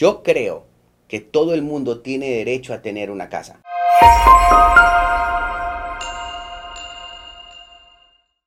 Yo creo que todo el mundo tiene derecho a tener una casa.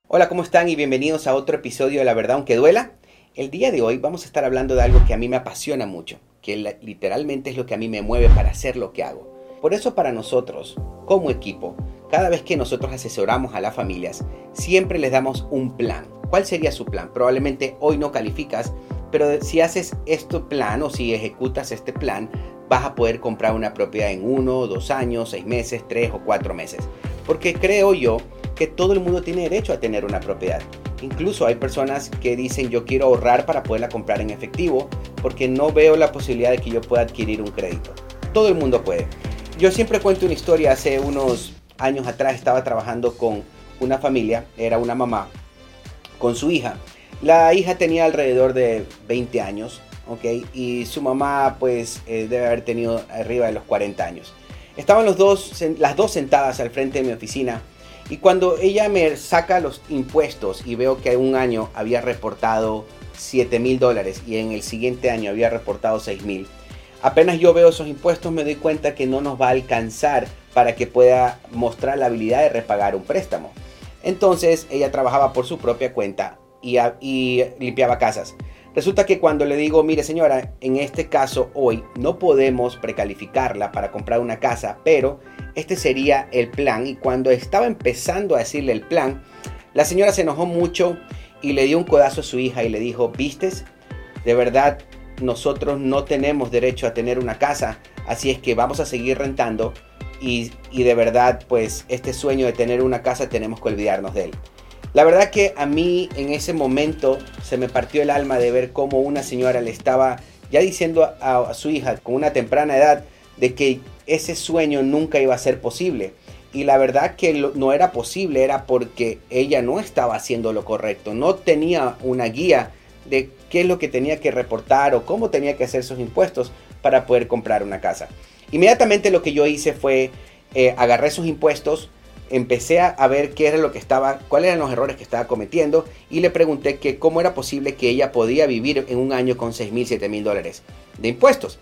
Hola, ¿cómo están? Y bienvenidos a otro episodio de La Verdad Aunque Duela. El día de hoy vamos a estar hablando de algo que a mí me apasiona mucho, que literalmente es lo que a mí me mueve para hacer lo que hago. Por eso para nosotros, como equipo, cada vez que nosotros asesoramos a las familias, siempre les damos un plan. ¿Cuál sería su plan? Probablemente hoy no calificas, pero si haces este plan o si ejecutas este plan, vas a poder comprar una propiedad en uno, dos años, seis meses, tres o cuatro meses. Porque creo yo que todo el mundo tiene derecho a tener una propiedad. Incluso hay personas que dicen yo quiero ahorrar para poderla comprar en efectivo porque no veo la posibilidad de que yo pueda adquirir un crédito. Todo el mundo puede. Yo siempre cuento una historia. Hace unos años atrás estaba trabajando con una familia, era una mamá, con su hija. La hija tenía alrededor de 20 años, ¿ok? Y su mamá pues eh, debe haber tenido arriba de los 40 años. Estaban los dos, las dos sentadas al frente de mi oficina y cuando ella me saca los impuestos y veo que un año había reportado 7 mil dólares y en el siguiente año había reportado 6 mil, apenas yo veo esos impuestos me doy cuenta que no nos va a alcanzar para que pueda mostrar la habilidad de repagar un préstamo. Entonces ella trabajaba por su propia cuenta y, limpiaba casas. Resulta que cuando le digo, mire señora, en este caso hoy no podemos precalificarla para comprar una casa, pero este sería el plan. Y cuando estaba empezando a decirle el plan, la señora se enojó mucho y le dio un codazo a su hija y le dijo, vistes, de verdad nosotros no tenemos derecho a tener una casa, así es que vamos a seguir rentando y, y de verdad pues este sueño de tener una casa tenemos que olvidarnos de él. La verdad que a mí en ese momento se me partió el alma de ver cómo una señora le estaba ya diciendo a, su hija con una temprana edad de que ese sueño nunca iba a ser posible. Y la verdad que no era posible, era porque ella no estaba haciendo lo correcto, no tenía una guía de qué es lo que tenía que reportar o cómo tenía que hacer sus impuestos para poder comprar una casa. Inmediatamente lo que yo hice fue eh, agarré sus impuestos, empecé a ver qué era lo que estaba, cuáles eran los errores que estaba cometiendo y le pregunté que cómo era posible que ella podía vivir en un año con 6 mil, 7 mil dólares de impuestos.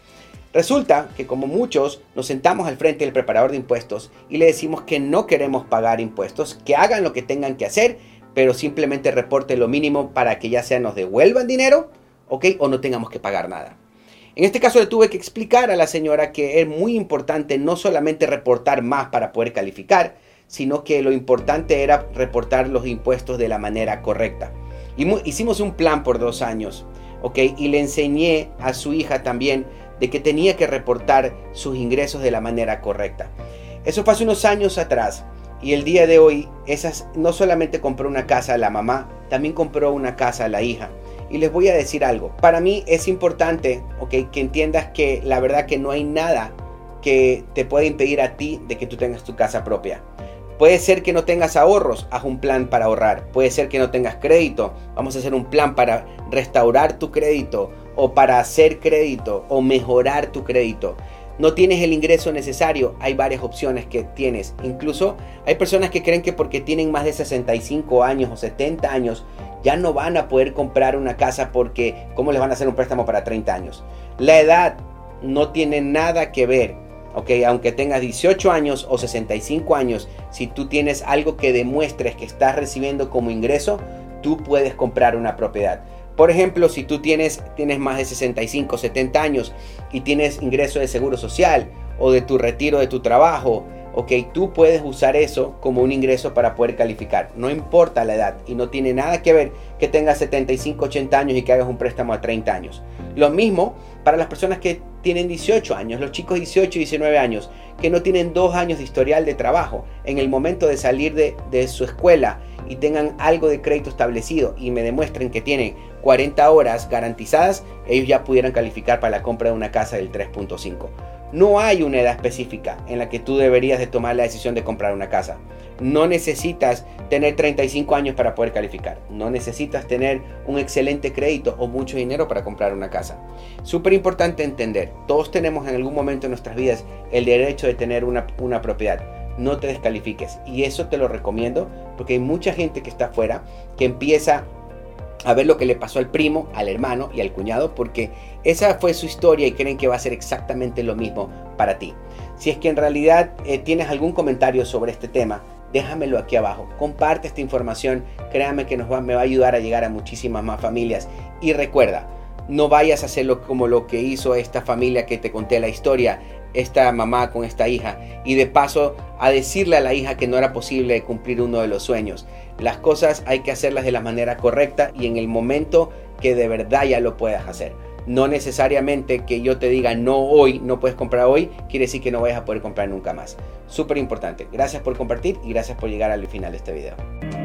Resulta que como muchos nos sentamos al frente del preparador de impuestos y le decimos que no queremos pagar impuestos, que hagan lo que tengan que hacer, pero simplemente reporte lo mínimo para que ya sea nos devuelvan dinero, ¿ok? O no tengamos que pagar nada. En este caso le tuve que explicar a la señora que es muy importante no solamente reportar más para poder calificar, sino que lo importante era reportar los impuestos de la manera correcta. Hicimos un plan por dos años, ¿ok? Y le enseñé a su hija también de que tenía que reportar sus ingresos de la manera correcta. Eso fue hace unos años atrás. Y el día de hoy, esas no solamente compró una casa a la mamá, también compró una casa a la hija. Y les voy a decir algo. Para mí es importante, ok, que entiendas que la verdad que no hay nada que te pueda impedir a ti de que tú tengas tu casa propia. Puede ser que no tengas ahorros, haz un plan para ahorrar. Puede ser que no tengas crédito, vamos a hacer un plan para restaurar tu crédito o para hacer crédito o mejorar tu crédito. No tienes el ingreso necesario, hay varias opciones que tienes. Incluso hay personas que creen que porque tienen más de 65 años o 70 años ya no van a poder comprar una casa porque ¿cómo les van a hacer un préstamo para 30 años? La edad no tiene nada que ver Ok, aunque tengas 18 años o 65 años, si tú tienes algo que demuestres que estás recibiendo como ingreso, tú puedes comprar una propiedad. Por ejemplo, si tú tienes, tienes más de 65, 70 años y tienes ingreso de seguro social o de tu retiro de tu trabajo, ok, tú puedes usar eso como un ingreso para poder calificar. No importa la edad y no tiene nada que ver que tengas 75, 80 años y que hagas un préstamo a 30 años. Lo mismo para las personas que tienen 18 años, los chicos 18 y 19 años, que no tienen dos años de historial de trabajo, en el momento de salir de, de su escuela y tengan algo de crédito establecido y me demuestren que tienen 40 horas garantizadas, ellos ya pudieran calificar para la compra de una casa del 3.5. No hay una edad específica en la que tú deberías de tomar la decisión de comprar una casa. No necesitas tener 35 años para poder calificar. No necesitas tener un excelente crédito o mucho dinero para comprar una casa. Súper importante entender, todos tenemos en algún momento en nuestras vidas el derecho de tener una, una propiedad. No te descalifiques. Y eso te lo recomiendo porque hay mucha gente que está afuera que empieza a ver lo que le pasó al primo, al hermano y al cuñado, porque esa fue su historia y creen que va a ser exactamente lo mismo para ti. Si es que en realidad eh, tienes algún comentario sobre este tema, déjamelo aquí abajo. Comparte esta información, créame que nos va, me va a ayudar a llegar a muchísimas más familias. Y recuerda, no vayas a hacerlo como lo que hizo esta familia que te conté la historia, esta mamá con esta hija, y de paso a decirle a la hija que no era posible cumplir uno de los sueños. Las cosas hay que hacerlas de la manera correcta y en el momento que de verdad ya lo puedas hacer. No necesariamente que yo te diga no hoy, no puedes comprar hoy, quiere decir que no vayas a poder comprar nunca más. Súper importante. Gracias por compartir y gracias por llegar al final de este video.